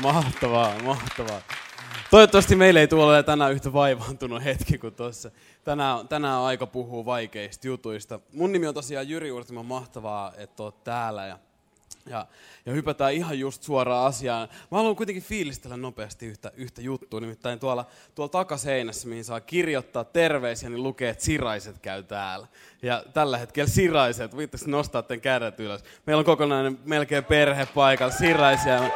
Mahtavaa, mahtavaa. Toivottavasti meille ei tule olemaan tänään yhtä vaivaantunut hetki kuin tuossa. Tänään, tänään on aika puhua vaikeista jutuista. Mun nimi on tosiaan Jyri Urtimo, mahtavaa, että oot täällä. Ja, ja, ja hypätään ihan just suoraan asiaan. Mä haluan kuitenkin fiilistellä nopeasti yhtä, yhtä juttua. Nimittäin tuolla, tuolla takaseinässä, mihin saa kirjoittaa terveisiä, niin lukee, että Siraiset käy täällä. Ja tällä hetkellä Siraiset, voitteko nostaa tämän kädet ylös. Meillä on kokonainen melkein perhe paikalla, Siraisia.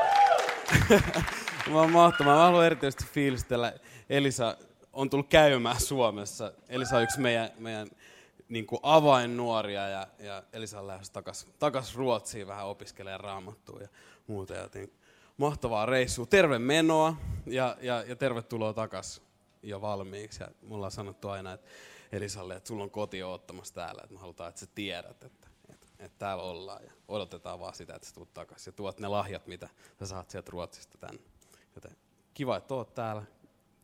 Mä oon mahtavaa. Mä haluan erityisesti fiilistellä. Elisa on tullut käymään Suomessa. Elisa on yksi meidän, meidän niin kuin avainnuoria ja, ja Elisa on lähdössä takas, takas Ruotsiin vähän opiskelemaan raamattua ja muuta. Joten mahtavaa reissua. Terve menoa ja, ja, ja tervetuloa takas jo valmiiksi. Ja mulla on sanottu aina, että Elisalle, että sulla on koti ottamassa täällä, että me halutaan, että sä tiedät, että, että, täällä ollaan ja odotetaan vaan sitä, että sä tulet takaisin ja tuot ne lahjat, mitä sä saat sieltä Ruotsista tänne. Joten kiva, että oot täällä.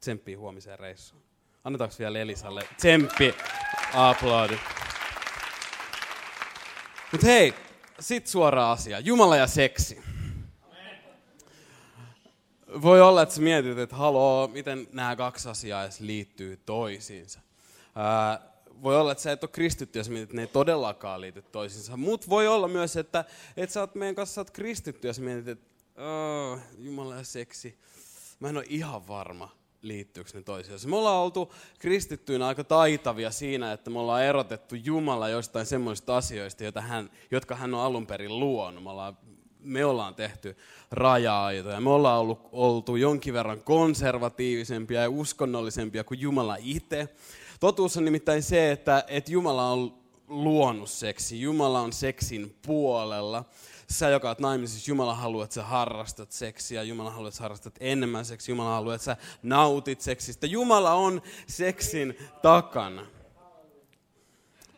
Tsemppii huomiseen reissuun. Annetaanko vielä Elisalle tsemppi aplodi. Mutta hei, sit suora asia. Jumala ja seksi. Voi olla, että sä mietit, että haloo, miten nämä kaksi asiaa edes liittyy toisiinsa. Ää, voi olla, että sä et ole kristitty, jos mietit, että ne ei todellakaan liity toisiinsa. Mutta voi olla myös, että, että sä oot meidän kanssa sä oot kristitty, jos mietit, että oh, Jumala ja seksi. Mä en ole ihan varma, liittyykö ne toisiinsa. Me ollaan oltu kristittyinä aika taitavia siinä, että me ollaan erotettu Jumala jostain semmoisista asioista, joita hän, jotka hän on alun perin luonut. Me ollaan, me ollaan tehty raja-aitoja. Me ollaan ollut, oltu jonkin verran konservatiivisempia ja uskonnollisempia kuin Jumala itse. Totuus on nimittäin se, että, että Jumala on luonut seksi. Jumala on seksin puolella sä, joka oot naimisissa, Jumala haluaa, että sä harrastat seksiä, Jumala haluaa, että sä harrastat enemmän seksiä, Jumala haluaa, että sä nautit seksistä. Jumala on seksin takana.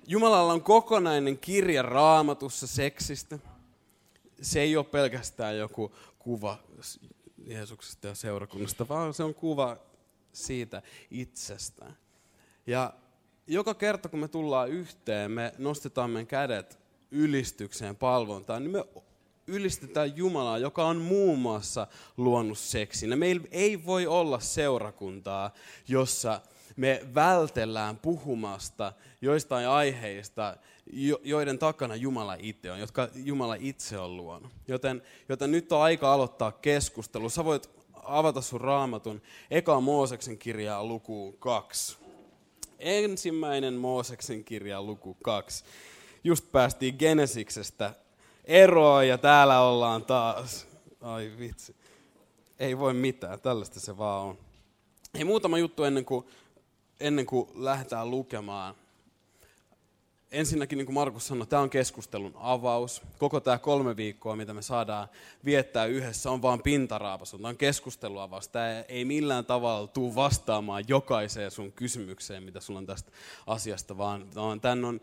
Jumalalla on kokonainen kirja raamatussa seksistä. Se ei ole pelkästään joku kuva Jeesuksesta ja seurakunnasta, vaan se on kuva siitä itsestään. Ja joka kerta, kun me tullaan yhteen, me nostetaan meidän kädet ylistykseen, palvontaan, niin me ylistetään Jumalaa, joka on muun muassa luonut seksin. Meillä ei voi olla seurakuntaa, jossa me vältellään puhumasta joistain aiheista, joiden takana Jumala itse on, jotka Jumala itse on luonut. Joten, joten nyt on aika aloittaa keskustelu. Sä voit avata sun raamatun eka Mooseksen kirjaa lukuun kaksi. Ensimmäinen Mooseksen kirja luku kaksi just päästiin Genesiksestä eroon ja täällä ollaan taas. Ai vitsi. Ei voi mitään, tällaista se vaan on. Hei, muutama juttu ennen kuin, ennen kuin lähdetään lukemaan. Ensinnäkin, niin kuin Markus sanoi, tämä on keskustelun avaus. Koko tämä kolme viikkoa, mitä me saadaan viettää yhdessä, on vain pintaraapas. Tämä on keskusteluavaus. Tämä ei millään tavalla tule vastaamaan jokaiseen sun kysymykseen, mitä sulla on tästä asiasta, vaan, vaan tämän on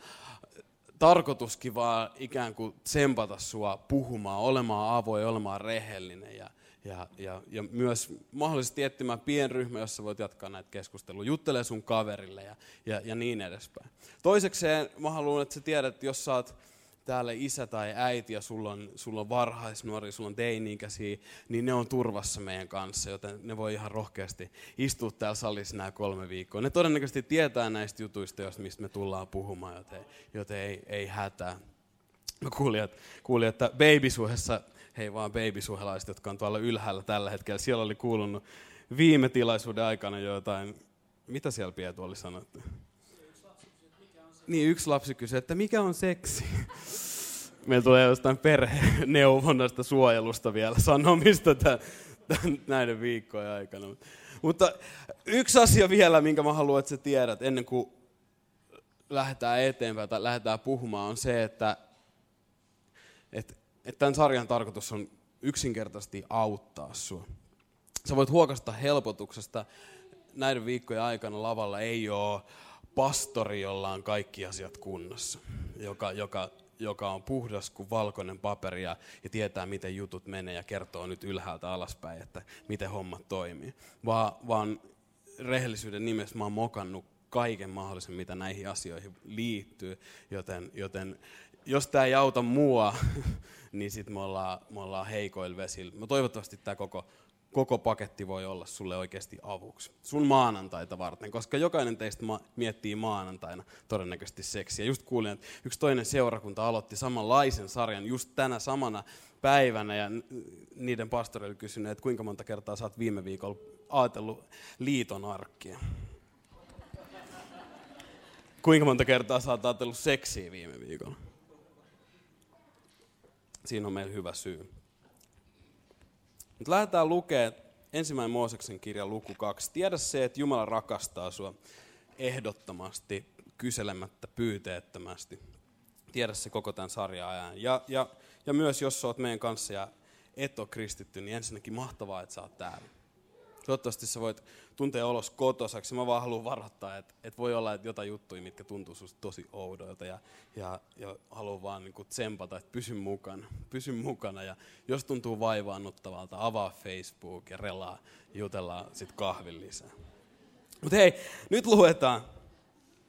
tarkoituskin vaan ikään kuin tsempata sua puhumaan, olemaan avoin, olemaan rehellinen ja, ja, ja, ja myös mahdollisesti etsimään pienryhmä, jossa voit jatkaa näitä keskusteluja. Juttele sun kaverille ja, ja, ja niin edespäin. Toisekseen mä haluan, että sä tiedät, että jos sä oot täällä isä tai äiti ja sulla on, sulla on varhaisnuori, sulla on teini-ikäisiä, niin ne on turvassa meidän kanssa, joten ne voi ihan rohkeasti istua täällä salissa nämä kolme viikkoa. Ne todennäköisesti tietää näistä jutuista, mistä me tullaan puhumaan, joten, joten ei, ei hätää. Mä kuulin, että, kuulin, että babysuhessa, hei vaan babysuhelaiset, jotka on tuolla ylhäällä tällä hetkellä, siellä oli kuulunut viime tilaisuuden aikana jotain, mitä siellä Pietu oli sanottu? Niin, yksi lapsi kysyi, että mikä on seksi? Meillä tulee jostain perheneuvonnasta suojelusta vielä sanomista tämän, tämän, näiden viikkojen aikana. Mutta yksi asia vielä, minkä mä haluan, että sä tiedät, ennen kuin lähdetään eteenpäin tai lähdetään puhumaan, on se, että, että, tämän sarjan tarkoitus on yksinkertaisesti auttaa sua. Sä voit huokasta helpotuksesta. Näiden viikkojen aikana lavalla ei ole pastori, jolla on kaikki asiat kunnossa, joka, joka, joka on puhdas kuin valkoinen paperi ja, ja tietää, miten jutut menee ja kertoo nyt ylhäältä alaspäin, että miten hommat toimii. Va, vaan rehellisyyden nimessä mä oon mokannut kaiken mahdollisen, mitä näihin asioihin liittyy, joten, joten jos tämä ei auta mua, niin sitten me ollaan, me ollaan heikoilla vesillä. No toivottavasti tämä koko, koko paketti voi olla sulle oikeasti avuksi. Sun maanantaita varten, koska jokainen teistä ma- miettii maanantaina todennäköisesti seksiä. Just kuulin, että yksi toinen seurakunta aloitti samanlaisen sarjan just tänä samana päivänä ja niiden pastori oli kysynyt, että kuinka monta kertaa sä oot viime viikolla ajatellut liiton arkkia. Kuinka monta kertaa sä oot ajatellut seksiä viime viikolla? Siinä on meillä hyvä syy. Nyt lähdetään lukemaan ensimmäinen Mooseksen kirja luku 2. Tiedä se, että Jumala rakastaa sua ehdottomasti, kyselemättä, pyyteettömästi. Tiedä se koko tämän sarjan ajan. Ja, ja, ja myös jos oot meidän kanssa ja et ole kristitty, niin ensinnäkin mahtavaa, että sä oot täällä. Toivottavasti sä voit tuntea olos kotosaksi. Mä vaan haluan varoittaa, että, että voi olla että jotain juttuja, mitkä tuntuu susta tosi oudoilta. Ja, ja, ja haluan vaan niin tsempata, että pysy mukana. Pysy mukana. Ja jos tuntuu vaivaannuttavalta, avaa Facebook ja relaa, jutellaan sitten kahvin lisää. Mutta hei, nyt luetaan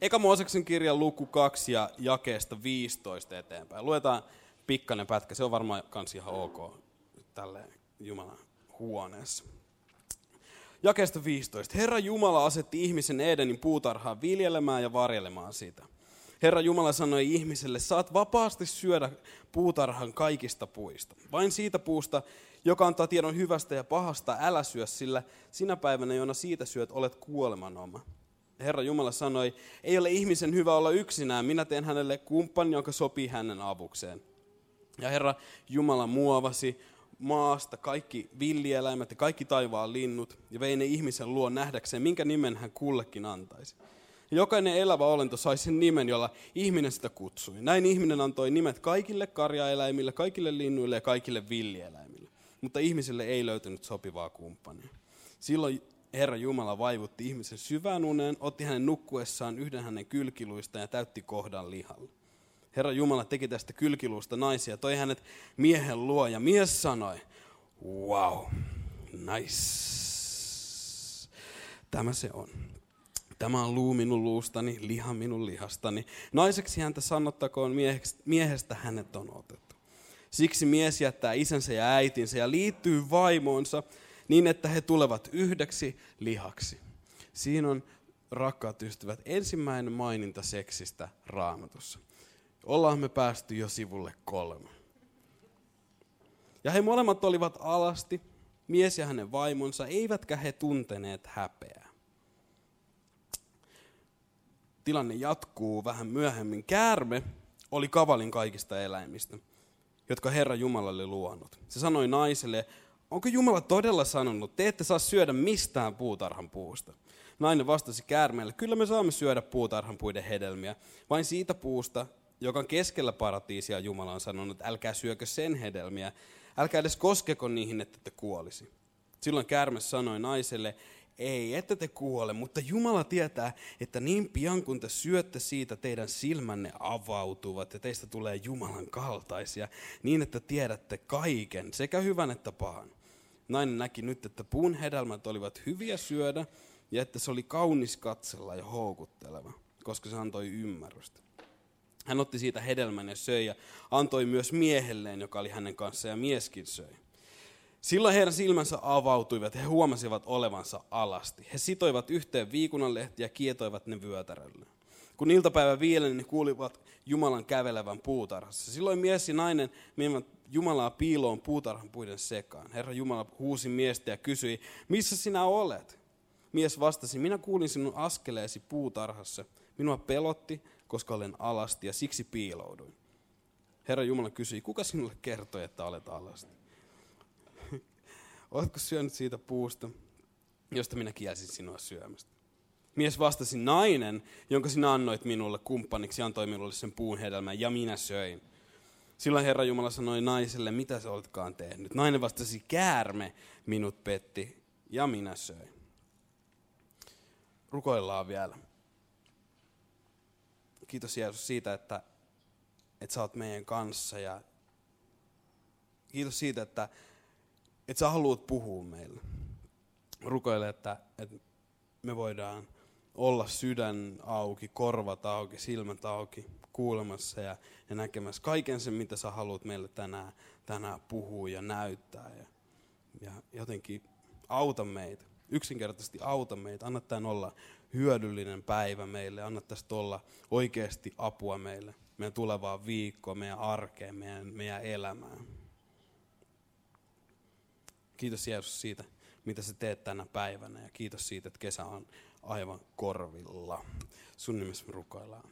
Eka Mooseksen kirjan luku 2 ja jakeesta 15 eteenpäin. Luetaan pikkainen pätkä, se on varmaan kans ihan ok tälle Jumalan huoneessa. Jakeesta 15. Herra Jumala asetti ihmisen Edenin puutarhaan viljelemään ja varjelemaan sitä. Herra Jumala sanoi ihmiselle, saat vapaasti syödä puutarhan kaikista puista. Vain siitä puusta, joka antaa tiedon hyvästä ja pahasta, älä syö, sillä sinä päivänä, jona siitä syöt, olet kuolemanoma. Herra Jumala sanoi, ei ole ihmisen hyvä olla yksinään, minä teen hänelle kumppanin, joka sopii hänen avukseen. Ja Herra Jumala muovasi maasta kaikki villieläimet ja kaikki taivaan linnut ja vei ne ihmisen luo nähdäkseen, minkä nimen hän kullekin antaisi. Ja jokainen elävä olento sai sen nimen, jolla ihminen sitä kutsui. Näin ihminen antoi nimet kaikille karjaeläimille, kaikille linnuille ja kaikille villieläimille. Mutta ihmiselle ei löytynyt sopivaa kumppania. Silloin Herra Jumala vaivutti ihmisen syvään uneen, otti hänen nukkuessaan yhden hänen kylkiluista ja täytti kohdan lihalla. Herra Jumala teki tästä kylkiluusta naisia, toi hänet miehen luo ja mies sanoi, wow, nice. Tämä se on. Tämä on luu minun luustani, liha minun lihastani. Naiseksi häntä sanottakoon, miehestä hänet on otettu. Siksi mies jättää isänsä ja äitinsä ja liittyy vaimoonsa niin, että he tulevat yhdeksi lihaksi. Siinä on, rakkaat ystävät, ensimmäinen maininta seksistä raamatussa ollaan me päästy jo sivulle kolme. Ja he molemmat olivat alasti, mies ja hänen vaimonsa, eivätkä he tunteneet häpeää. Tilanne jatkuu vähän myöhemmin. Käärme oli kavalin kaikista eläimistä, jotka Herra Jumala oli luonut. Se sanoi naiselle, onko Jumala todella sanonut, te ette saa syödä mistään puutarhan puusta? Nainen vastasi käärmeelle, kyllä me saamme syödä puutarhan puiden hedelmiä, vain siitä puusta, joka on keskellä paratiisia Jumala on sanonut, älkää syökö sen hedelmiä, älkää edes koskeko niihin, että te kuolisi. Silloin käärme sanoi naiselle, ei, ette te kuole, mutta Jumala tietää, että niin pian kun te syötte siitä, teidän silmänne avautuvat ja teistä tulee Jumalan kaltaisia, niin että tiedätte kaiken, sekä hyvän että pahan. Nainen näki nyt, että puun hedelmät olivat hyviä syödä ja että se oli kaunis katsella ja houkutteleva, koska se antoi ymmärrystä. Hän otti siitä hedelmän ja söi ja antoi myös miehelleen, joka oli hänen kanssaan, ja mieskin söi. Silloin heidän silmänsä avautuivat, he huomasivat olevansa alasti. He sitoivat yhteen viikunanlehtiä ja kietoivat ne vyötärölle. Kun iltapäivä viileni, ne kuulivat Jumalan kävelevän puutarhassa. Silloin mies ja nainen menivät Jumalaa piiloon puutarhan puiden sekaan. Herra Jumala huusi miestä ja kysyi, missä sinä olet? Mies vastasi, minä kuulin sinun askeleesi puutarhassa. Minua pelotti, koska olen alasti ja siksi piilouduin. Herra Jumala kysyi, kuka sinulle kertoi, että olet alasti? Oletko syönyt siitä puusta, josta minä kielsin sinua syömästä? Mies vastasi, nainen, jonka sinä annoit minulle kumppaniksi, antoi minulle sen puun hedelmän, ja minä söin. Silloin Herra Jumala sanoi naiselle, mitä sä oletkaan tehnyt. Nainen vastasi, käärme minut petti, ja minä söin. Rukoillaan vielä. Kiitos Jeesus siitä, että, että sä oot meidän kanssa ja kiitos siitä, että, että sä haluat puhua meille. Rukoile, että, että me voidaan olla sydän auki, korvat auki, silmät auki, kuulemassa ja, ja näkemässä kaiken sen, mitä sä haluat meille tänään, tänään puhua ja näyttää. Ja, ja jotenkin auta meitä, yksinkertaisesti auta meitä, anna tämän olla hyödyllinen päivä meille, anna tästä olla oikeasti apua meille, meidän tulevaan viikkoon, meidän arkeen, meidän, meidän elämään. Kiitos Jeesus siitä, mitä sä teet tänä päivänä ja kiitos siitä, että kesä on aivan korvilla. Sun nimessä me rukoillaan.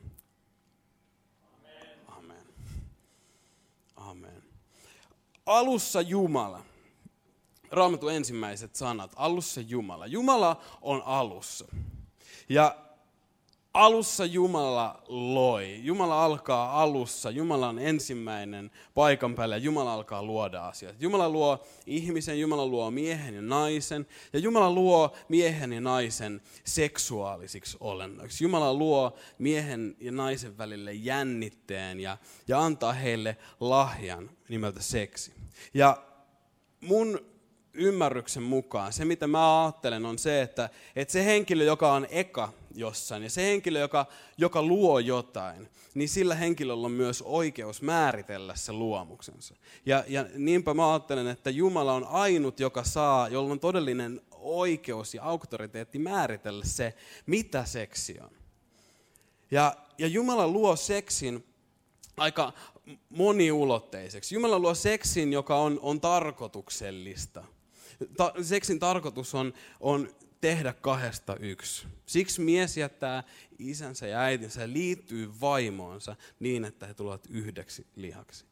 Amen. Amen. Alussa Jumala. Raamatun ensimmäiset sanat. Alussa Jumala. Jumala on alussa. Ja alussa Jumala loi. Jumala alkaa alussa. Jumala on ensimmäinen paikan päällä ja Jumala alkaa luoda asioita. Jumala luo ihmisen, Jumala luo miehen ja naisen ja Jumala luo miehen ja naisen seksuaalisiksi olennoiksi. Jumala luo miehen ja naisen välille jännitteen ja, ja antaa heille lahjan nimeltä seksi. Ja mun ymmärryksen mukaan, se mitä mä ajattelen on se, että, että se henkilö, joka on eka jossain, ja se henkilö, joka, joka luo jotain, niin sillä henkilöllä on myös oikeus määritellä se luomuksensa. Ja, ja niinpä mä ajattelen, että Jumala on ainut, joka saa, jolla on todellinen oikeus ja auktoriteetti määritellä se, mitä seksi on. Ja, ja Jumala luo seksin aika moniulotteiseksi. Jumala luo seksin, joka on, on tarkoituksellista – ta, seksin tarkoitus on, on tehdä kahdesta yksi. Siksi mies jättää isänsä ja äitinsä ja liittyy vaimoonsa niin, että he tulevat yhdeksi lihaksi.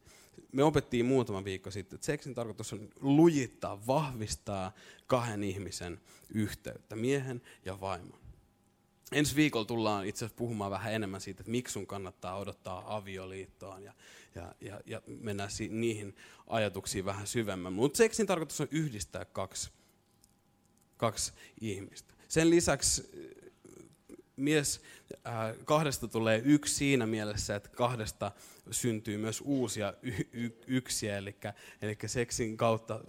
Me opettiin muutama viikko sitten, että seksin tarkoitus on lujittaa, vahvistaa kahden ihmisen yhteyttä, miehen ja vaimon. Ensi viikolla tullaan itse asiassa puhumaan vähän enemmän siitä, että miksi sun kannattaa odottaa avioliittoon ja, ja, ja, ja mennään si- niihin ajatuksiin vähän syvemmän. Mutta seksin tarkoitus on yhdistää kaksi, kaksi ihmistä. Sen lisäksi äh, mies äh, kahdesta tulee yksi siinä mielessä, että kahdesta syntyy myös uusia y- y- yksiä, eli, eli seksin kautta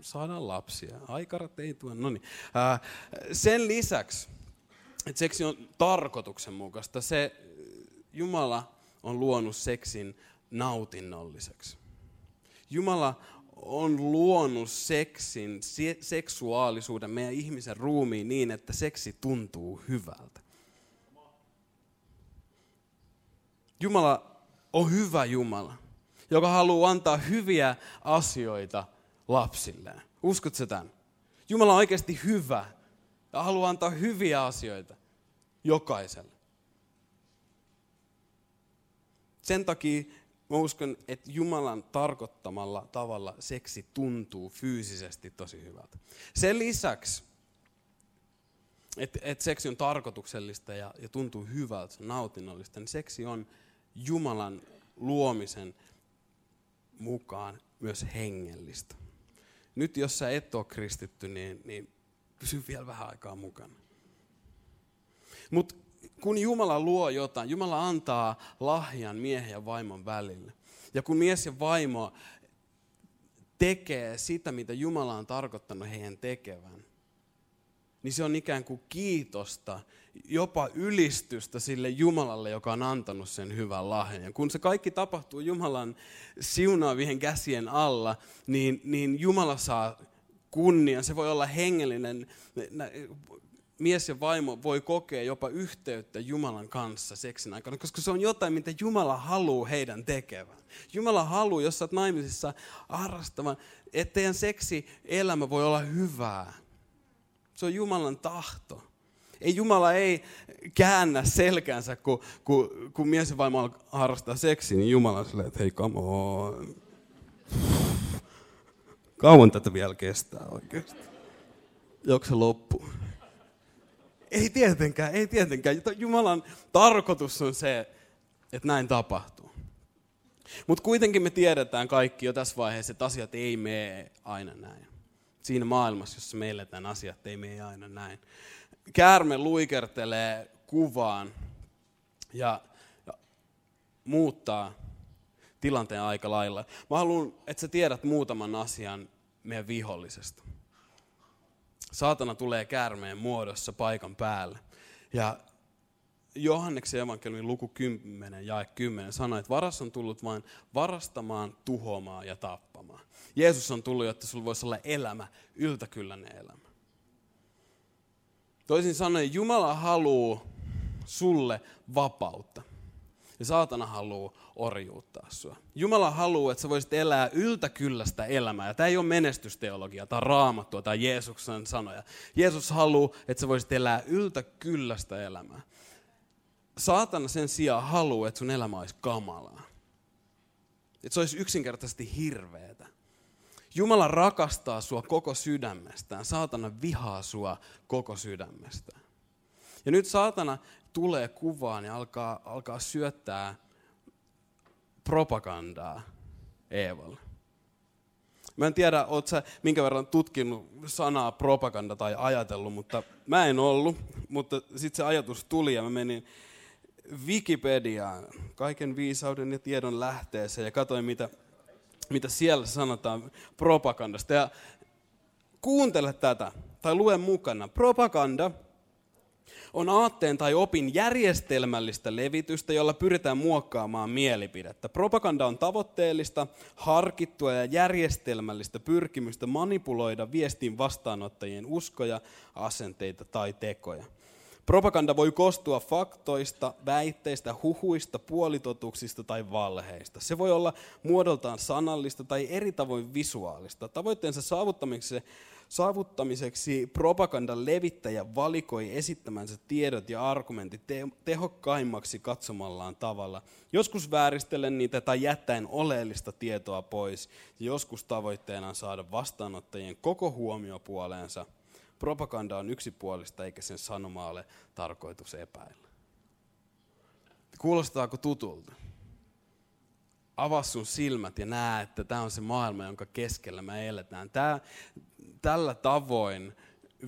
saadaan lapsia. Aikarat ei tue, no niin. Äh, sen lisäksi, että seksi on tarkoituksenmukaista, se Jumala on luonut seksin nautinnolliseksi. Jumala on luonut seksin, seksuaalisuuden meidän ihmisen ruumiin niin, että seksi tuntuu hyvältä. Jumala on hyvä Jumala, joka haluaa antaa hyviä asioita lapsilleen. Uskotko tämän? Jumala on oikeasti hyvä ja haluaa antaa hyviä asioita jokaiselle. Sen takia mä uskon, että Jumalan tarkoittamalla tavalla seksi tuntuu fyysisesti tosi hyvältä. Sen lisäksi, että et seksi on tarkoituksellista ja, ja tuntuu hyvältä, nautinnollista, niin seksi on Jumalan luomisen mukaan myös hengellistä. Nyt jos sä et ole kristitty, niin, niin pysy vielä vähän aikaa mukana. Mutta kun Jumala luo jotain, Jumala antaa lahjan miehen ja vaimon välille. Ja kun mies ja vaimo tekee sitä, mitä Jumala on tarkoittanut heidän tekevän, niin se on ikään kuin kiitosta, jopa ylistystä sille Jumalalle, joka on antanut sen hyvän lahjan. Ja kun se kaikki tapahtuu Jumalan siunaavien käsien alla, niin, niin Jumala saa kunnian. Se voi olla hengellinen mies ja vaimo voi kokea jopa yhteyttä Jumalan kanssa seksin aikana, koska se on jotain, mitä Jumala haluaa heidän tekevän. Jumala haluaa, jos olet naimisissa harrastamaan, että teidän seksi-elämä voi olla hyvää. Se on Jumalan tahto. Ei Jumala ei käännä selkänsä, kun, kun, kun mies ja vaimo harrastaa seksiä, niin Jumala on että hei, come on. Kauan tätä vielä kestää oikeasti. Joko se loppuu? Ei tietenkään, ei tietenkään. Jumalan tarkoitus on se, että näin tapahtuu. Mutta kuitenkin me tiedetään kaikki jo tässä vaiheessa, että asiat ei mene aina näin. Siinä maailmassa, jossa me eletään, asiat ei mene aina näin. Käärme luikertelee kuvaan ja, ja muuttaa tilanteen aika lailla. Mä haluan, että sä tiedät muutaman asian meidän vihollisesta. Saatana tulee käärmeen muodossa paikan päälle. Ja Johanneksen evankeliumin luku 10 ja 10 sanoi, että varas on tullut vain varastamaan, tuhoamaan ja tappamaan. Jeesus on tullut, jotta sulla voisi olla elämä, yltäkylläinen elämä. Toisin sanoen, Jumala haluaa sulle vapautta. Ja saatana haluaa orjuuttaa sua. Jumala haluaa, että sä voisit elää yltäkyllästä elämää. Ja tämä ei ole menestysteologia tai raamattua tai Jeesuksen sanoja. Jeesus haluaa, että sä voisit elää yltäkyllästä elämää. Saatana sen sijaan haluaa, että sun elämä olisi kamalaa. Että se olisi yksinkertaisesti hirveetä. Jumala rakastaa sua koko sydämestään. Saatana vihaa sua koko sydämestään. Ja nyt saatana tulee kuvaan ja alkaa, alkaa syöttää propagandaa Eevalle. Mä en tiedä, oot sä minkä verran tutkinut sanaa propaganda tai ajatellut, mutta mä en ollut. Mutta sitten se ajatus tuli ja mä menin Wikipediaan, kaiken viisauden ja tiedon lähteeseen ja katsoin, mitä, mitä siellä sanotaan propagandasta. Ja kuuntele tätä, tai lue mukana. Propaganda on aatteen tai opin järjestelmällistä levitystä, jolla pyritään muokkaamaan mielipidettä. Propaganda on tavoitteellista, harkittua ja järjestelmällistä pyrkimystä manipuloida viestin vastaanottajien uskoja, asenteita tai tekoja. Propaganda voi koostua faktoista, väitteistä, huhuista, puolitotuksista tai valheista. Se voi olla muodoltaan sanallista tai eri tavoin visuaalista. Tavoitteensa saavuttamiseksi, saavuttamiseksi propagandan levittäjä valikoi esittämänsä tiedot ja argumentit tehokkaimmaksi katsomallaan tavalla. Joskus vääristellen niitä tai jättäen oleellista tietoa pois. Joskus tavoitteena on saada vastaanottajien koko huomio puoleensa – Propaganda on yksipuolista eikä sen sanoma ole tarkoitus epäillä. Kuulostaako tutulta? Avaa sun silmät ja näe, että tämä on se maailma, jonka keskellä me eletään. Tää, tällä tavoin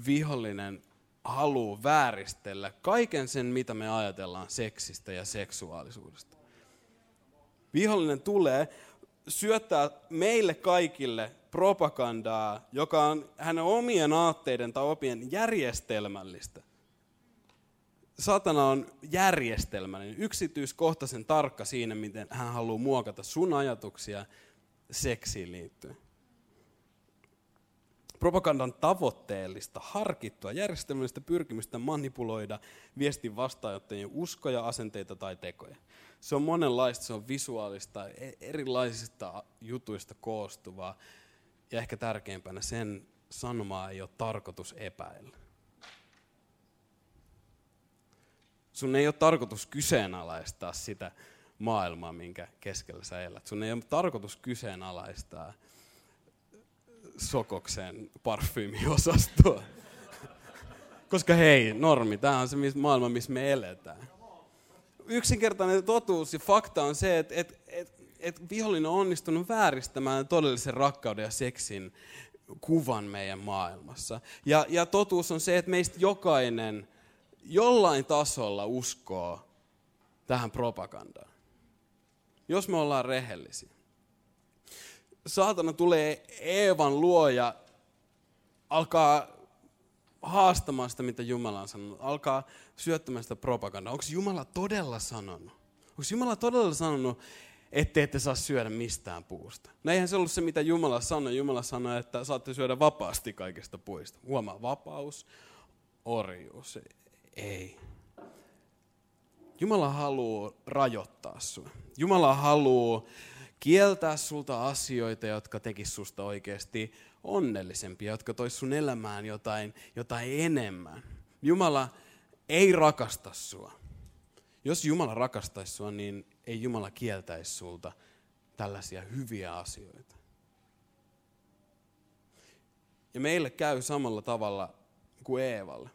vihollinen haluaa vääristellä kaiken sen, mitä me ajatellaan seksistä ja seksuaalisuudesta. Vihollinen tulee syöttää meille kaikille propagandaa, joka on hänen omien aatteiden tai opien järjestelmällistä. Satana on järjestelmällinen, yksityiskohtaisen tarkka siinä, miten hän haluaa muokata sun ajatuksia seksiin liittyen. Propagandan tavoitteellista, harkittua, järjestelmällistä pyrkimystä manipuloida viestin vastaanottajien uskoja, asenteita tai tekoja. Se on monenlaista, se on visuaalista, e- erilaisista jutuista koostuvaa ja ehkä tärkeimpänä sen sanomaa ei ole tarkoitus epäillä. Sun ei ole tarkoitus kyseenalaistaa sitä maailmaa, minkä keskellä sä elät. Sun ei ole tarkoitus kyseenalaistaa Sokoksen parfyymiosastoa. Koska hei, normi, tämä on se maailma, missä me eletään. Yksinkertainen totuus ja fakta on se, että, että, että että vihollinen on onnistunut vääristämään todellisen rakkauden ja seksin kuvan meidän maailmassa. Ja, ja totuus on se, että meistä jokainen jollain tasolla uskoo tähän propagandaan. Jos me ollaan rehellisiä. Saatana tulee Eevan luoja, alkaa haastamaan sitä, mitä Jumala on sanonut. Alkaa syöttämään sitä propagandaa. Onko Jumala todella sanonut? Onko Jumala todella sanonut, ette ette saa syödä mistään puusta. No eihän se ollut se, mitä Jumala sanoi. Jumala sanoi, että saatte syödä vapaasti kaikista puista. Huomaa, vapaus, orjuus. Ei. Jumala haluaa rajoittaa sinua. Jumala haluaa kieltää sulta asioita, jotka tekis susta oikeasti onnellisempia, jotka tois sun elämään jotain, jotain enemmän. Jumala ei rakasta sua. Jos Jumala rakastaisi sua, niin ei Jumala kieltäisi sulta tällaisia hyviä asioita. Ja meille käy samalla tavalla kuin Eevalle.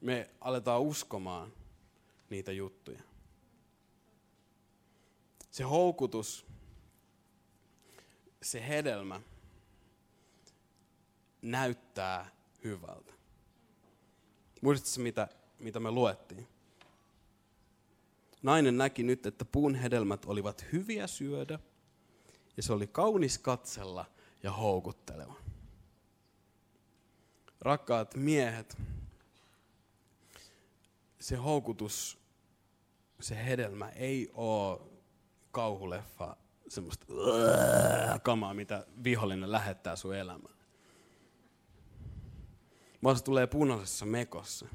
Me aletaan uskomaan niitä juttuja. Se houkutus, se hedelmä näyttää hyvältä. Muistatko mitä, mitä me luettiin? Nainen näki nyt, että puun hedelmät olivat hyviä syödä, ja se oli kaunis katsella ja houkutteleva. Rakkaat miehet, se houkutus, se hedelmä ei ole kauhuleffa, semmoista kamaa, mitä vihollinen lähettää sun elämään. Vaan se tulee punaisessa mekossa.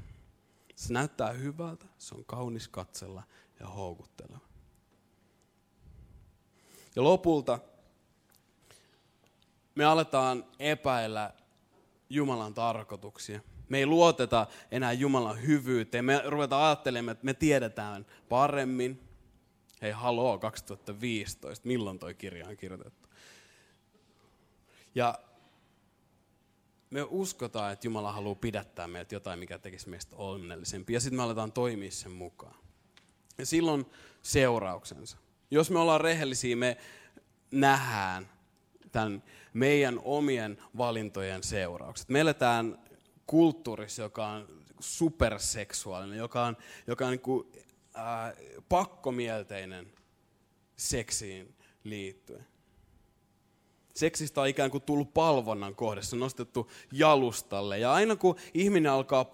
Se näyttää hyvältä, se on kaunis katsella ja houkutteleva. Ja lopulta me aletaan epäillä Jumalan tarkoituksia. Me ei luoteta enää Jumalan hyvyyteen. Me ruvetaan ajattelemaan, että me tiedetään paremmin. Hei, haloo, 2015, milloin toi kirja on kirjoitettu? Ja me uskotaan, että Jumala haluaa pidättää meidät jotain, mikä tekisi meistä onnellisempia. Ja sitten me aletaan toimia sen mukaan. Ja silloin seurauksensa. Jos me ollaan rehellisiä, me nähdään tämän meidän omien valintojen seuraukset. Me eletään kulttuurissa, joka on superseksuaalinen, joka on, joka on niin äh, pakkomielteinen seksiin liittyen. Seksistä on ikään kuin tullut palvonnan kohdassa, nostettu jalustalle. Ja aina kun ihminen alkaa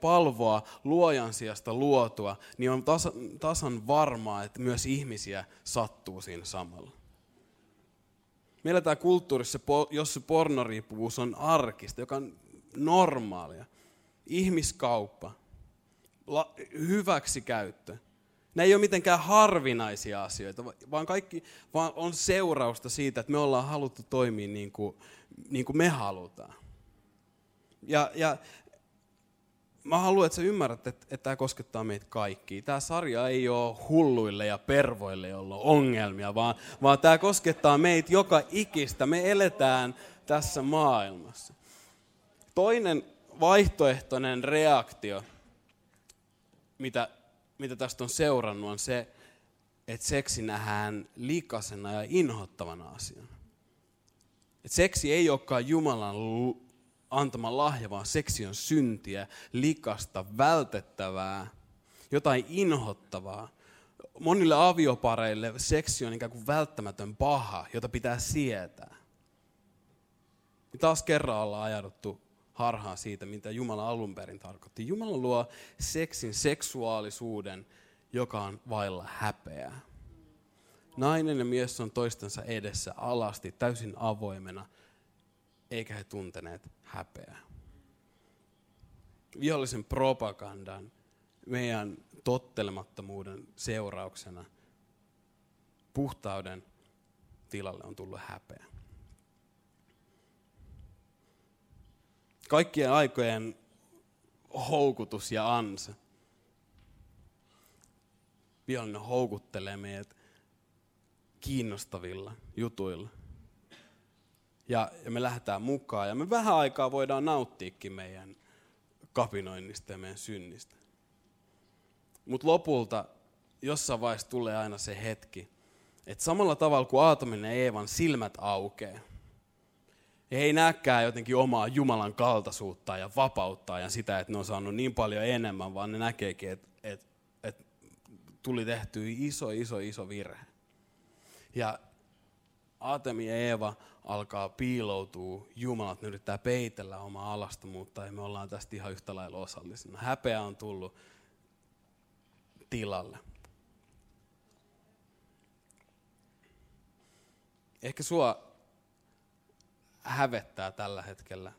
palvoa luojan sijasta luotua, niin on tasan varmaa, että myös ihmisiä sattuu siinä samalla. Meillä tämä kulttuurissa, jossa pornoriippuvuus on arkista, joka on normaalia. Ihmiskauppa, hyväksikäyttö. Nämä ei ole mitenkään harvinaisia asioita, vaan kaikki vaan on seurausta siitä, että me ollaan haluttu toimia niin kuin, niin kuin me halutaan. Ja, ja mä haluan, että sä ymmärrät, että, että tämä koskettaa meitä kaikkia. Tämä sarja ei ole hulluille ja pervoille, joilla on ongelmia, vaan, vaan tämä koskettaa meitä joka ikistä. Me eletään tässä maailmassa. Toinen vaihtoehtoinen reaktio, mitä, mitä tästä on seurannut, on se, että seksi nähdään likasena ja inhottavana asiana. Et seksi ei olekaan Jumalan antama lahja, vaan seksi on syntiä, likasta, vältettävää, jotain inhottavaa. Monille aviopareille seksi on ikään kuin välttämätön paha, jota pitää sietää. Ja taas kerran ollaan ajauduttu harhaan siitä, mitä Jumala alun perin tarkoitti. Jumala luo seksin seksuaalisuuden, joka on vailla häpeää. Nainen ja mies on toistensa edessä alasti, täysin avoimena – eikä he tunteneet häpeää. Vihollisen propagandan, meidän tottelemattomuuden seurauksena puhtauden tilalle on tullut häpeä. Kaikkien aikojen houkutus ja ansa. Vihollinen houkuttelee meidät kiinnostavilla jutuilla ja, ja me lähdetään mukaan. Ja me vähän aikaa voidaan nauttiikin meidän kapinoinnista ja meidän synnistä. Mutta lopulta jossain vaiheessa tulee aina se hetki, että samalla tavalla kuin Aatomin ja Eevan silmät aukeaa, he ei näkään jotenkin omaa Jumalan kaltaisuutta ja vapauttaa ja sitä, että ne on saanut niin paljon enemmän, vaan ne näkeekin, että, että, että tuli tehty iso, iso, iso virhe. Ja Aatemi ja Eeva alkaa piiloutua Jumalat, ne yrittää peitellä omaa alastomuutta ja me ollaan tästä ihan yhtä lailla osallisena. Häpeä on tullut tilalle. Ehkä sua hävettää tällä hetkellä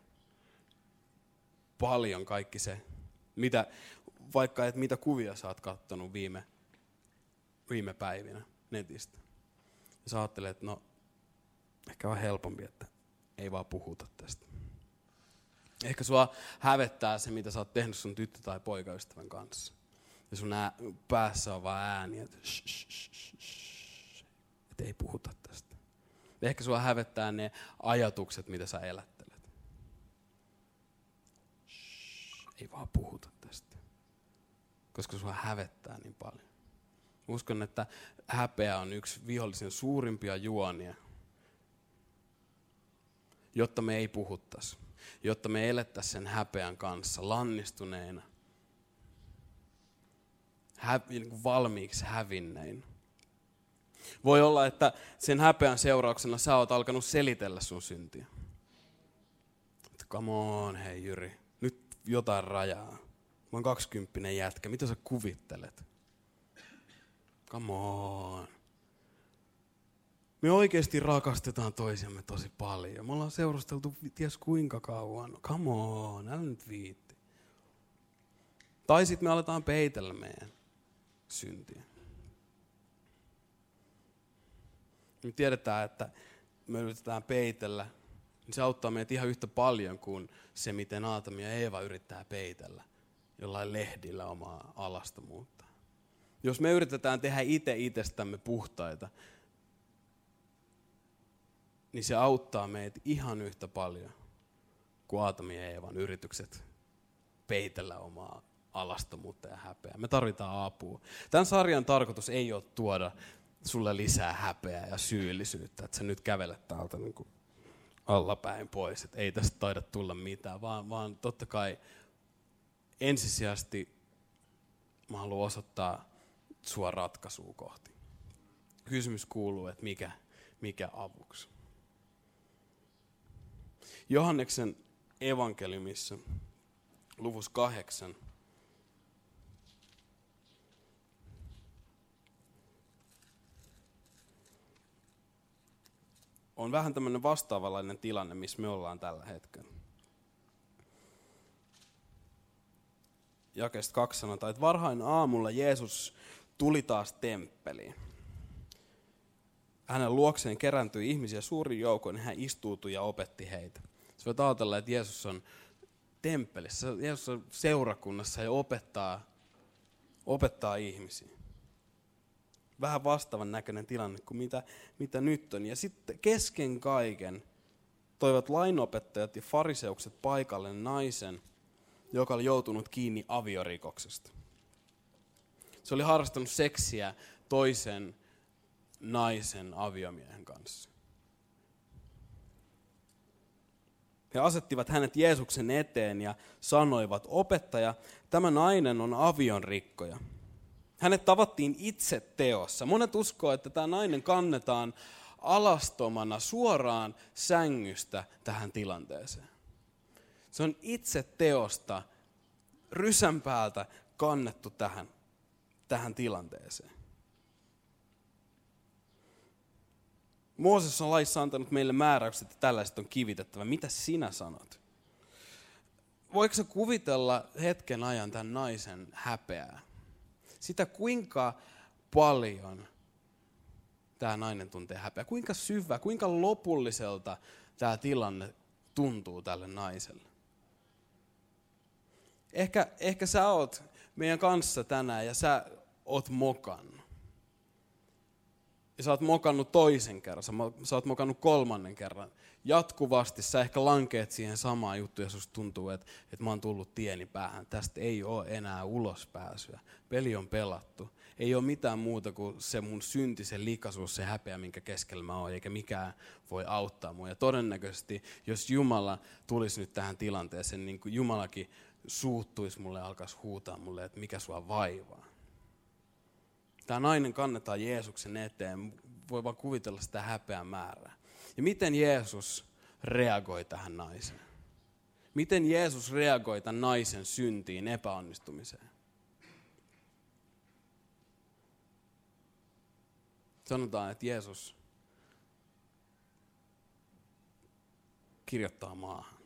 paljon kaikki se, mitä, vaikka et mitä kuvia sä oot kattonut viime, viime päivinä netistä. Ja sä ajattelet, että no Ehkä on helpompi, että ei vaan puhuta tästä. Ehkä sua hävettää se, mitä sä oot tehnyt sun tyttö- tai poikaystävän kanssa. Ja sun ää, päässä on vaan ääni, että että ei puhuta tästä. Ehkä sua hävettää ne ajatukset, mitä sä elättelet. Ei vaan puhuta tästä. Koska sua hävettää niin paljon. Uskon, että häpeä on yksi vihollisen suurimpia juonia jotta me ei puhuttaisi, jotta me elettäisiin sen häpeän kanssa lannistuneena, hä, niin valmiiksi hävinnein. Voi olla, että sen häpeän seurauksena sä oot alkanut selitellä sun syntiä. Come on, hei Jyri, nyt jotain rajaa. Mä oon kaksikymppinen jätkä. Mitä sä kuvittelet? Come on. Me oikeasti rakastetaan toisiamme tosi paljon. Me ollaan seurusteltu ties kuinka kauan. Come on, älä nyt viitti. Tai sitten me aletaan peitellä meidän syntiä. Me tiedetään, että me yritetään peitellä, niin se auttaa meitä ihan yhtä paljon kuin se, miten Aatami ja Eeva yrittää peitellä jollain lehdillä omaa alastomuutta. Jos me yritetään tehdä itse itsestämme puhtaita, niin se auttaa meitä ihan yhtä paljon kuin Aatami ja Eevan yritykset peitellä omaa alastomuutta ja häpeää. Me tarvitaan apua. Tämän sarjan tarkoitus ei ole tuoda sulle lisää häpeää ja syyllisyyttä, että sä nyt kävelet täältä niin kuin allapäin pois, että ei tästä taida tulla mitään, vaan, vaan totta kai ensisijaisesti mä haluan osoittaa sua ratkaisua kohti. Kysymys kuuluu, että mikä, mikä avuksi. Johanneksen evankeliumissa luvus kahdeksan on vähän tämmöinen vastaavanlainen tilanne, missä me ollaan tällä hetkellä. Jakeesta kaksi sanotaan, että varhain aamulla Jeesus tuli taas temppeliin. Hänen luokseen kerääntyi ihmisiä suuri joukko, niin hän istuutui ja opetti heitä. Sä voit ajatella, että Jeesus on temppelissä, Jeesus on seurakunnassa ja opettaa, opettaa ihmisiä vähän vastaavan näköinen tilanne kuin mitä, mitä nyt on. Ja sitten kesken kaiken toivat lainopettajat ja fariseukset paikalle naisen, joka oli joutunut kiinni aviorikoksesta. Se oli harrastanut seksiä toisen naisen aviomiehen kanssa. He asettivat hänet Jeesuksen eteen ja sanoivat, opettaja, tämä nainen on avion rikkoja. Hänet tavattiin itse teossa. Monet uskoo, että tämä nainen kannetaan alastomana suoraan sängystä tähän tilanteeseen. Se on itse teosta rysän päältä kannettu tähän, tähän tilanteeseen. Mooses on laissa antanut meille määräykset, että tällaiset on kivitettävä. Mitä sinä sanot? Voiko se kuvitella hetken ajan tämän naisen häpeää? Sitä, kuinka paljon tämä nainen tuntee häpeä. Kuinka syvä, kuinka lopulliselta tämä tilanne tuntuu tälle naiselle. Ehkä, ehkä sä oot meidän kanssa tänään ja sä oot mokannut. Ja sä oot mokannut toisen kerran, sä, sä oot mokannut kolmannen kerran. Jatkuvasti sä ehkä lankeet siihen samaan juttuun ja susta tuntuu, että, että mä oon tullut tieni päähän. Tästä ei ole enää ulospääsyä. Peli on pelattu. Ei ole mitään muuta kuin se mun synti, se likaisuus, se häpeä, minkä keskellä mä oon, eikä mikään voi auttaa mua. Ja todennäköisesti, jos Jumala tulisi nyt tähän tilanteeseen, niin kuin Jumalakin suuttuisi mulle ja alkaisi huutaa mulle, että mikä sua vaivaa. Tämä nainen kannetaan Jeesuksen eteen. Voi vaan kuvitella sitä häpeän määrää. Ja miten Jeesus reagoi tähän naiseen? Miten Jeesus reagoi tämän naisen syntiin, epäonnistumiseen? Sanotaan, että Jeesus kirjoittaa maahan.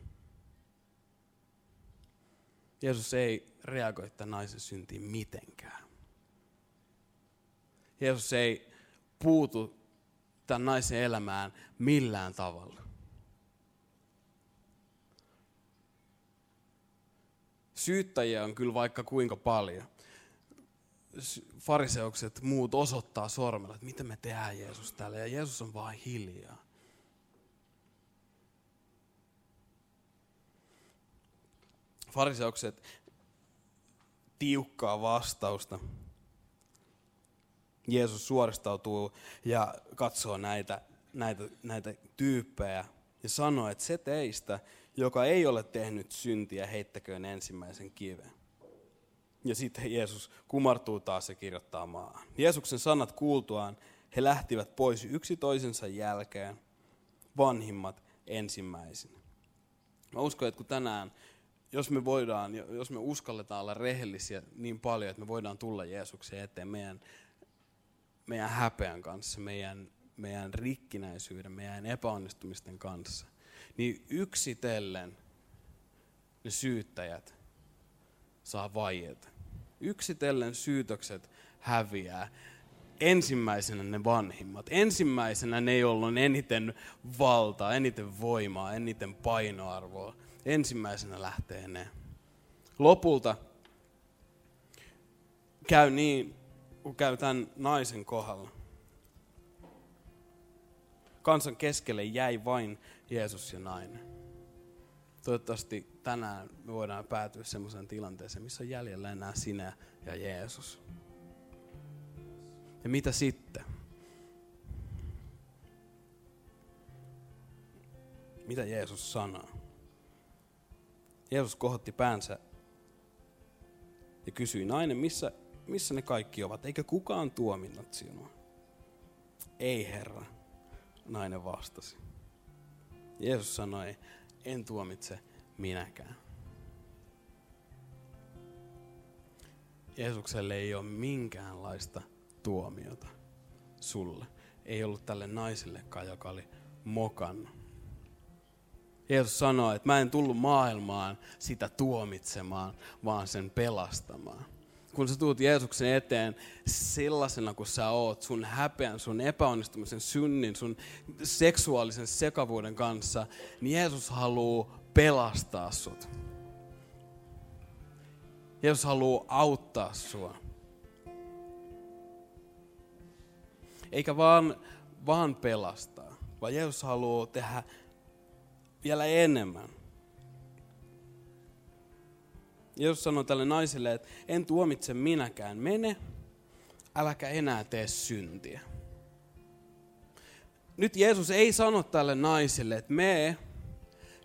Jeesus ei reagoi tämän naisen syntiin mitenkään. Jeesus ei puutu tämän naisen elämään millään tavalla. Syyttäjiä on kyllä vaikka kuinka paljon. Fariseukset muut osoittaa sormella, että mitä me tehdään Jeesus täällä. Ja Jeesus on vain hiljaa. Fariseukset tiukkaa vastausta Jeesus suoristautuu ja katsoo näitä, näitä, näitä tyyppejä ja sanoo, että se teistä, joka ei ole tehnyt syntiä, heittäköön ensimmäisen kiven. Ja sitten Jeesus kumartuu taas ja kirjoittaa maahan. Jeesuksen sanat kuultuaan he lähtivät pois yksi toisensa jälkeen, vanhimmat ensimmäisenä. Mä uskon, että kun tänään jos me voidaan, jos me uskalletaan olla rehellisiä niin paljon, että me voidaan tulla Jeesuksen eteen meidän, meidän häpeän kanssa, meidän, meidän rikkinäisyyden, meidän epäonnistumisten kanssa, niin yksitellen ne syyttäjät saa vaieta. Yksitellen syytökset häviää. Ensimmäisenä ne vanhimmat. Ensimmäisenä ne, joilla on eniten valtaa, eniten voimaa, eniten painoarvoa. Ensimmäisenä lähtee ne. Lopulta käy niin, kun käy tämän naisen kohdalla. Kansan keskelle jäi vain Jeesus ja nainen. Toivottavasti tänään me voidaan päätyä sellaiseen tilanteeseen, missä on jäljellä enää sinä ja Jeesus. Ja mitä sitten? Mitä Jeesus sanoo? Jeesus kohotti päänsä ja kysyi, nainen, missä, missä ne kaikki ovat? Eikö kukaan tuominnut sinua? Ei, Herra, nainen vastasi. Jeesus sanoi, en tuomitse minäkään. Jeesukselle ei ole minkäänlaista tuomiota sulle. Ei ollut tälle naisillekaan, joka oli mokannut. Jeesus sanoo, että mä en tullut maailmaan sitä tuomitsemaan, vaan sen pelastamaan. Kun sä tuut Jeesuksen eteen sellaisena kuin sä oot, sun häpeän, sun epäonnistumisen, synnin, sun seksuaalisen sekavuuden kanssa, niin Jeesus haluaa pelastaa sut. Jeesus haluaa auttaa sua. Eikä vaan, vaan pelastaa, vaan Jeesus haluaa tehdä vielä enemmän. Jeesus sanoi tälle naiselle, että en tuomitse minäkään, mene, äläkä enää tee syntiä. Nyt Jeesus ei sano tälle naiselle, että me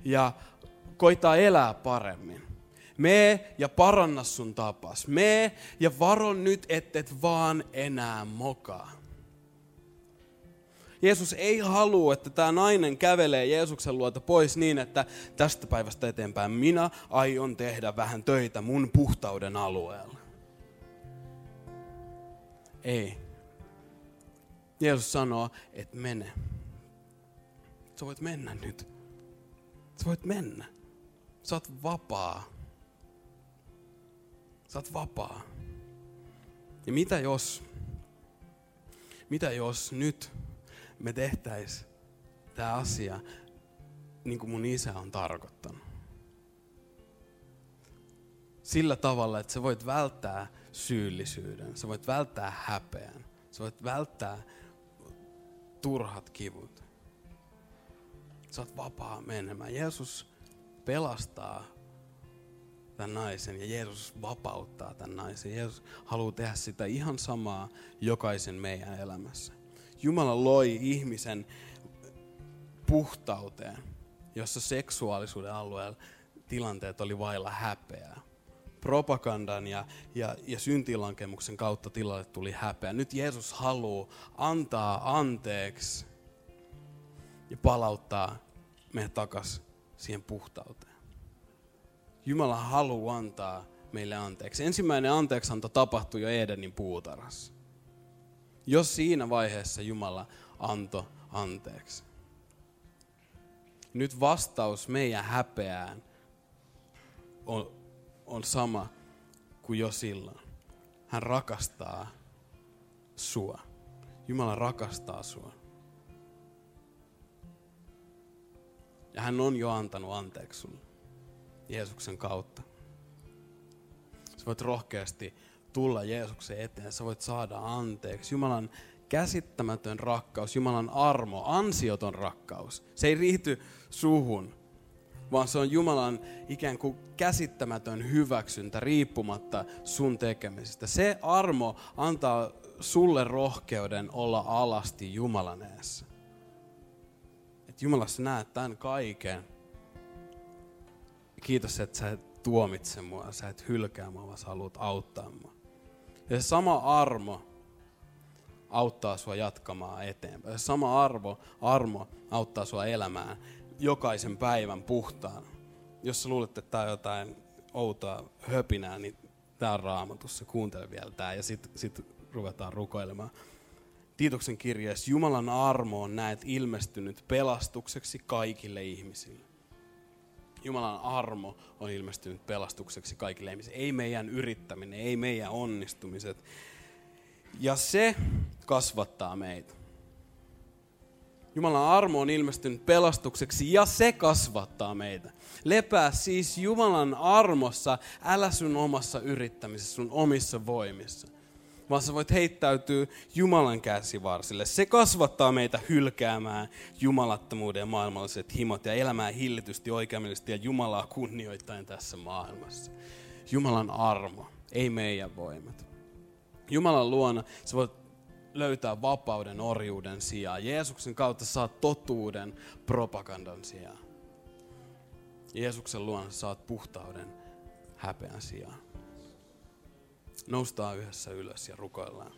ja koittaa elää paremmin. Me ja paranna sun tapas. Me ja varon nyt, ettet vaan enää mokaa. Jeesus ei halua, että tämä nainen kävelee Jeesuksen luota pois niin, että tästä päivästä eteenpäin minä aion tehdä vähän töitä mun puhtauden alueella. Ei. Jeesus sanoo, että mene. Sä voit mennä nyt. Sä voit mennä. Sä oot vapaa. Sä oot vapaa. Ja mitä jos, mitä jos nyt me tehtäis tämä asia niin kuin mun isä on tarkoittanut. Sillä tavalla, että sä voit välttää syyllisyyden, sä voit välttää häpeän, sä voit välttää turhat kivut. Sä oot vapaa menemään. Jeesus pelastaa tämän naisen ja Jeesus vapauttaa tämän naisen. Jeesus haluaa tehdä sitä ihan samaa jokaisen meidän elämässä. Jumala loi ihmisen puhtauteen, jossa seksuaalisuuden alueella tilanteet oli vailla häpeää. Propagandan ja, ja, ja syntilankemuksen kautta tilalle tuli häpeä. Nyt Jeesus haluaa antaa anteeksi ja palauttaa meidät takaisin siihen puhtauteen. Jumala haluaa antaa meille anteeksi. Ensimmäinen anteeksianto tapahtui jo Edenin puutarhassa. Jos siinä vaiheessa Jumala antoi anteeksi. Nyt vastaus meidän häpeään on, on sama kuin jo silloin. Hän rakastaa sua. Jumala rakastaa sua. Ja hän on jo antanut anteeksi sulle Jeesuksen kautta. Sä voit rohkeasti tulla Jeesuksen eteen, sä voit saada anteeksi. Jumalan käsittämätön rakkaus, Jumalan armo, ansioton rakkaus. Se ei riity suhun, vaan se on Jumalan ikään kuin käsittämätön hyväksyntä riippumatta sun tekemisistä. Se armo antaa sulle rohkeuden olla alasti Jumalan edessä. Et Jumala, sä näet tämän kaiken. Kiitos, että sä et tuomitse mua, sä et hylkää mua, vaan sä haluat auttaa mua. Ja se sama armo auttaa sua jatkamaan eteenpäin. Se sama arvo, armo auttaa sua elämään jokaisen päivän puhtaan jos sä luulet, että tämä on jotain outoa höpinää, niin tämä on raamatussa. Kuuntele vielä tämä ja sitten sit ruvetaan rukoilemaan. Tiitoksen kirjeessä Jumalan armo on näet ilmestynyt pelastukseksi kaikille ihmisille. Jumalan armo on ilmestynyt pelastukseksi kaikille ihmisille. Ei meidän yrittäminen, ei meidän onnistumiset. Ja se kasvattaa meitä. Jumalan armo on ilmestynyt pelastukseksi ja se kasvattaa meitä. Lepää siis Jumalan armossa, älä sun omassa yrittämisessä, sun omissa voimissa. Vaan sä voit heittäytyä Jumalan käsivarsille. Se kasvattaa meitä hylkäämään jumalattomuuden ja maailmalliset himot ja elämään hillitysti, oikeamillisesti ja Jumalaa kunnioittain tässä maailmassa. Jumalan armo, ei meidän voimat. Jumalan luona sä voit löytää vapauden orjuuden sijaan. Jeesuksen kautta saat totuuden propagandan sijaan. Jeesuksen luona saat puhtauden häpeän sijaan. Noustaan yhdessä ylös ja rukoillaan.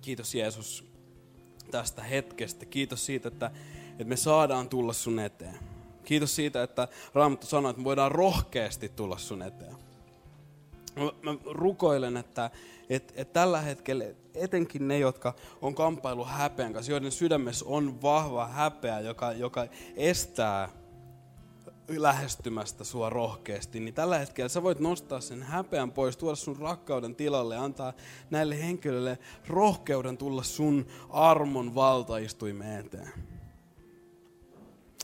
Kiitos Jeesus tästä hetkestä. Kiitos siitä, että, että me saadaan tulla sun eteen. Kiitos siitä, että Raamattu sanoo, että me voidaan rohkeasti tulla sun eteen. Mä, rukoilen, että, että, että tällä hetkellä etenkin ne, jotka on kamppailu häpeän kanssa, joiden sydämessä on vahva häpeä, joka, joka estää lähestymästä sua rohkeasti, niin tällä hetkellä sä voit nostaa sen häpeän pois, tuoda sun rakkauden tilalle antaa näille henkilöille rohkeuden tulla sun armon valtaistuimeen eteen.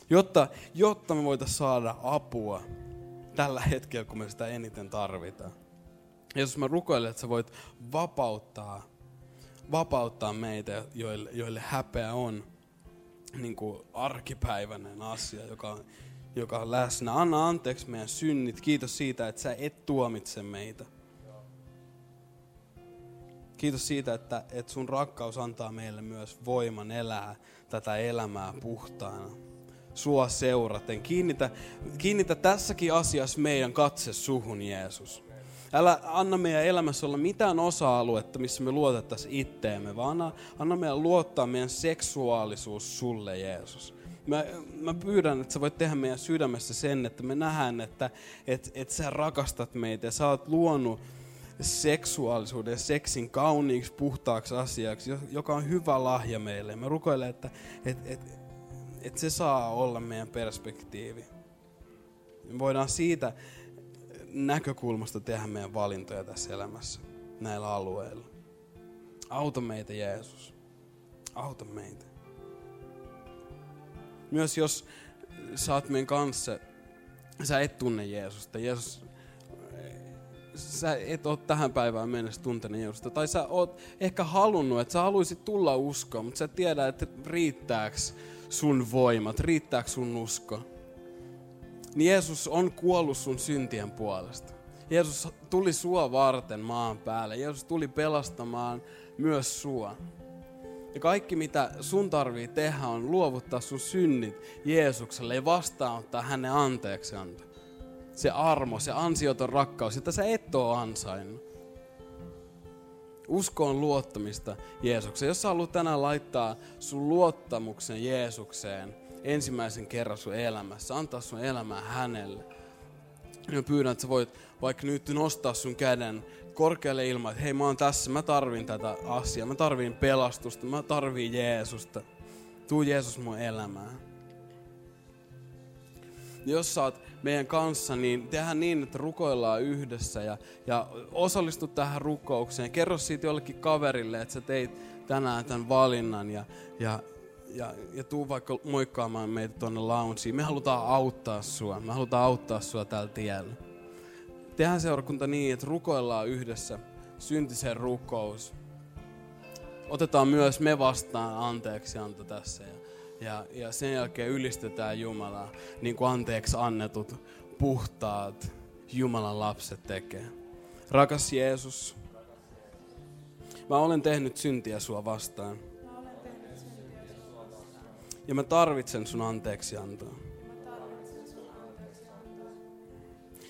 Jotta, jotta me voitaisiin saada apua tällä hetkellä, kun me sitä eniten tarvitaan. Jeesus, mä rukoilen, että sä voit vapauttaa, vapauttaa meitä, joille, joille häpeä on niin kuin arkipäiväinen asia, joka joka on läsnä. Anna anteeksi meidän synnit. Kiitos siitä, että sä et tuomitse meitä. Kiitos siitä, että, että sun rakkaus antaa meille myös voiman elää tätä elämää puhtaana. Sua seuraten. Kiinnitä, kiinnitä tässäkin asiassa meidän katse suhun, Jeesus. Älä anna meidän elämässä olla mitään osa-aluetta, missä me luotettaisiin itteemme, vaan anna, anna meidän luottaa meidän seksuaalisuus sulle, Jeesus mä, mä pyydän, että sä voit tehdä meidän sydämessä sen, että me nähdään, että et, et sä rakastat meitä ja sä oot luonut seksuaalisuuden ja seksin kauniiksi, puhtaaksi asiaksi, joka on hyvä lahja meille. Mä rukoilen, että et, et, et se saa olla meidän perspektiivi. Me voidaan siitä näkökulmasta tehdä meidän valintoja tässä elämässä, näillä alueilla. Auta meitä, Jeesus. Auta meitä. Myös jos oot meidän kanssa, sä et tunne Jeesusta. Jeesus, sä et ole tähän päivään mennessä tuntenut Jeesusta. Tai sä oot ehkä halunnut, että sä haluaisit tulla uskoon, mutta sä et tiedä, että riittääks sun voimat, riittääks sun usko. Niin Jeesus on kuollut sun syntien puolesta. Jeesus tuli sua varten maan päälle. Jeesus tuli pelastamaan myös sua. Ja kaikki mitä sun tarvii tehdä on luovuttaa sun synnit Jeesukselle ja vastaanottaa hänen anteeksianto. Se armo, se ansioton rakkaus, jota sä et ole ansainnut. Usko on luottamista Jeesukseen. Jos sä haluat tänään laittaa sun luottamuksen Jeesukseen ensimmäisen kerran sun elämässä, antaa sun elämää hänelle, niin pyydän, että sä voit vaikka nyt nostaa sun käden korkealle ilman, että hei mä oon tässä, mä tarvin tätä asiaa, mä tarvin pelastusta, mä tarvin Jeesusta. Tuu Jeesus mun elämään. Jos sä oot meidän kanssa, niin tehdään niin, että rukoillaan yhdessä ja, ja osallistu tähän rukoukseen. Kerro siitä jollekin kaverille, että sä teit tänään tämän valinnan ja, ja, ja, ja tuu vaikka moikkaamaan meitä tuonne loungeen. Me halutaan auttaa sua. Me halutaan auttaa sua tällä tiellä tehdään seurakunta niin, että rukoillaan yhdessä syntisen rukous. Otetaan myös me vastaan anteeksianto tässä ja, ja, ja sen jälkeen ylistetään Jumalaa, niin kuin anteeksi annetut puhtaat Jumalan lapset tekee. Rakas Jeesus, mä olen tehnyt syntiä sua vastaan. Ja mä tarvitsen sun anteeksiantoa.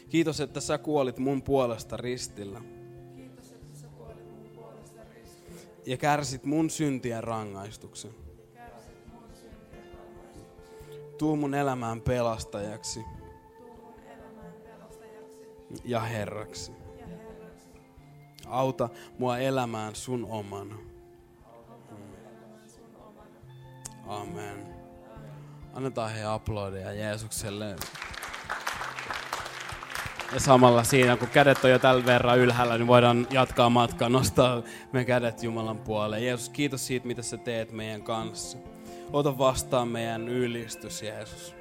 Kiitos, että sä kuolit mun puolesta ristillä. Ja kärsit mun syntien rangaistuksen. Tuu mun elämään pelastajaksi ja Herraksi. Auta mua elämään sun omana. Amen. Annetaan he aplodeja Jeesukselle. Ja samalla siinä, kun kädet on jo tällä verran ylhäällä, niin voidaan jatkaa matkaa, nostaa me kädet Jumalan puoleen. Jeesus, kiitos siitä, mitä sä teet meidän kanssa. Ota vastaan meidän ylistys, Jeesus.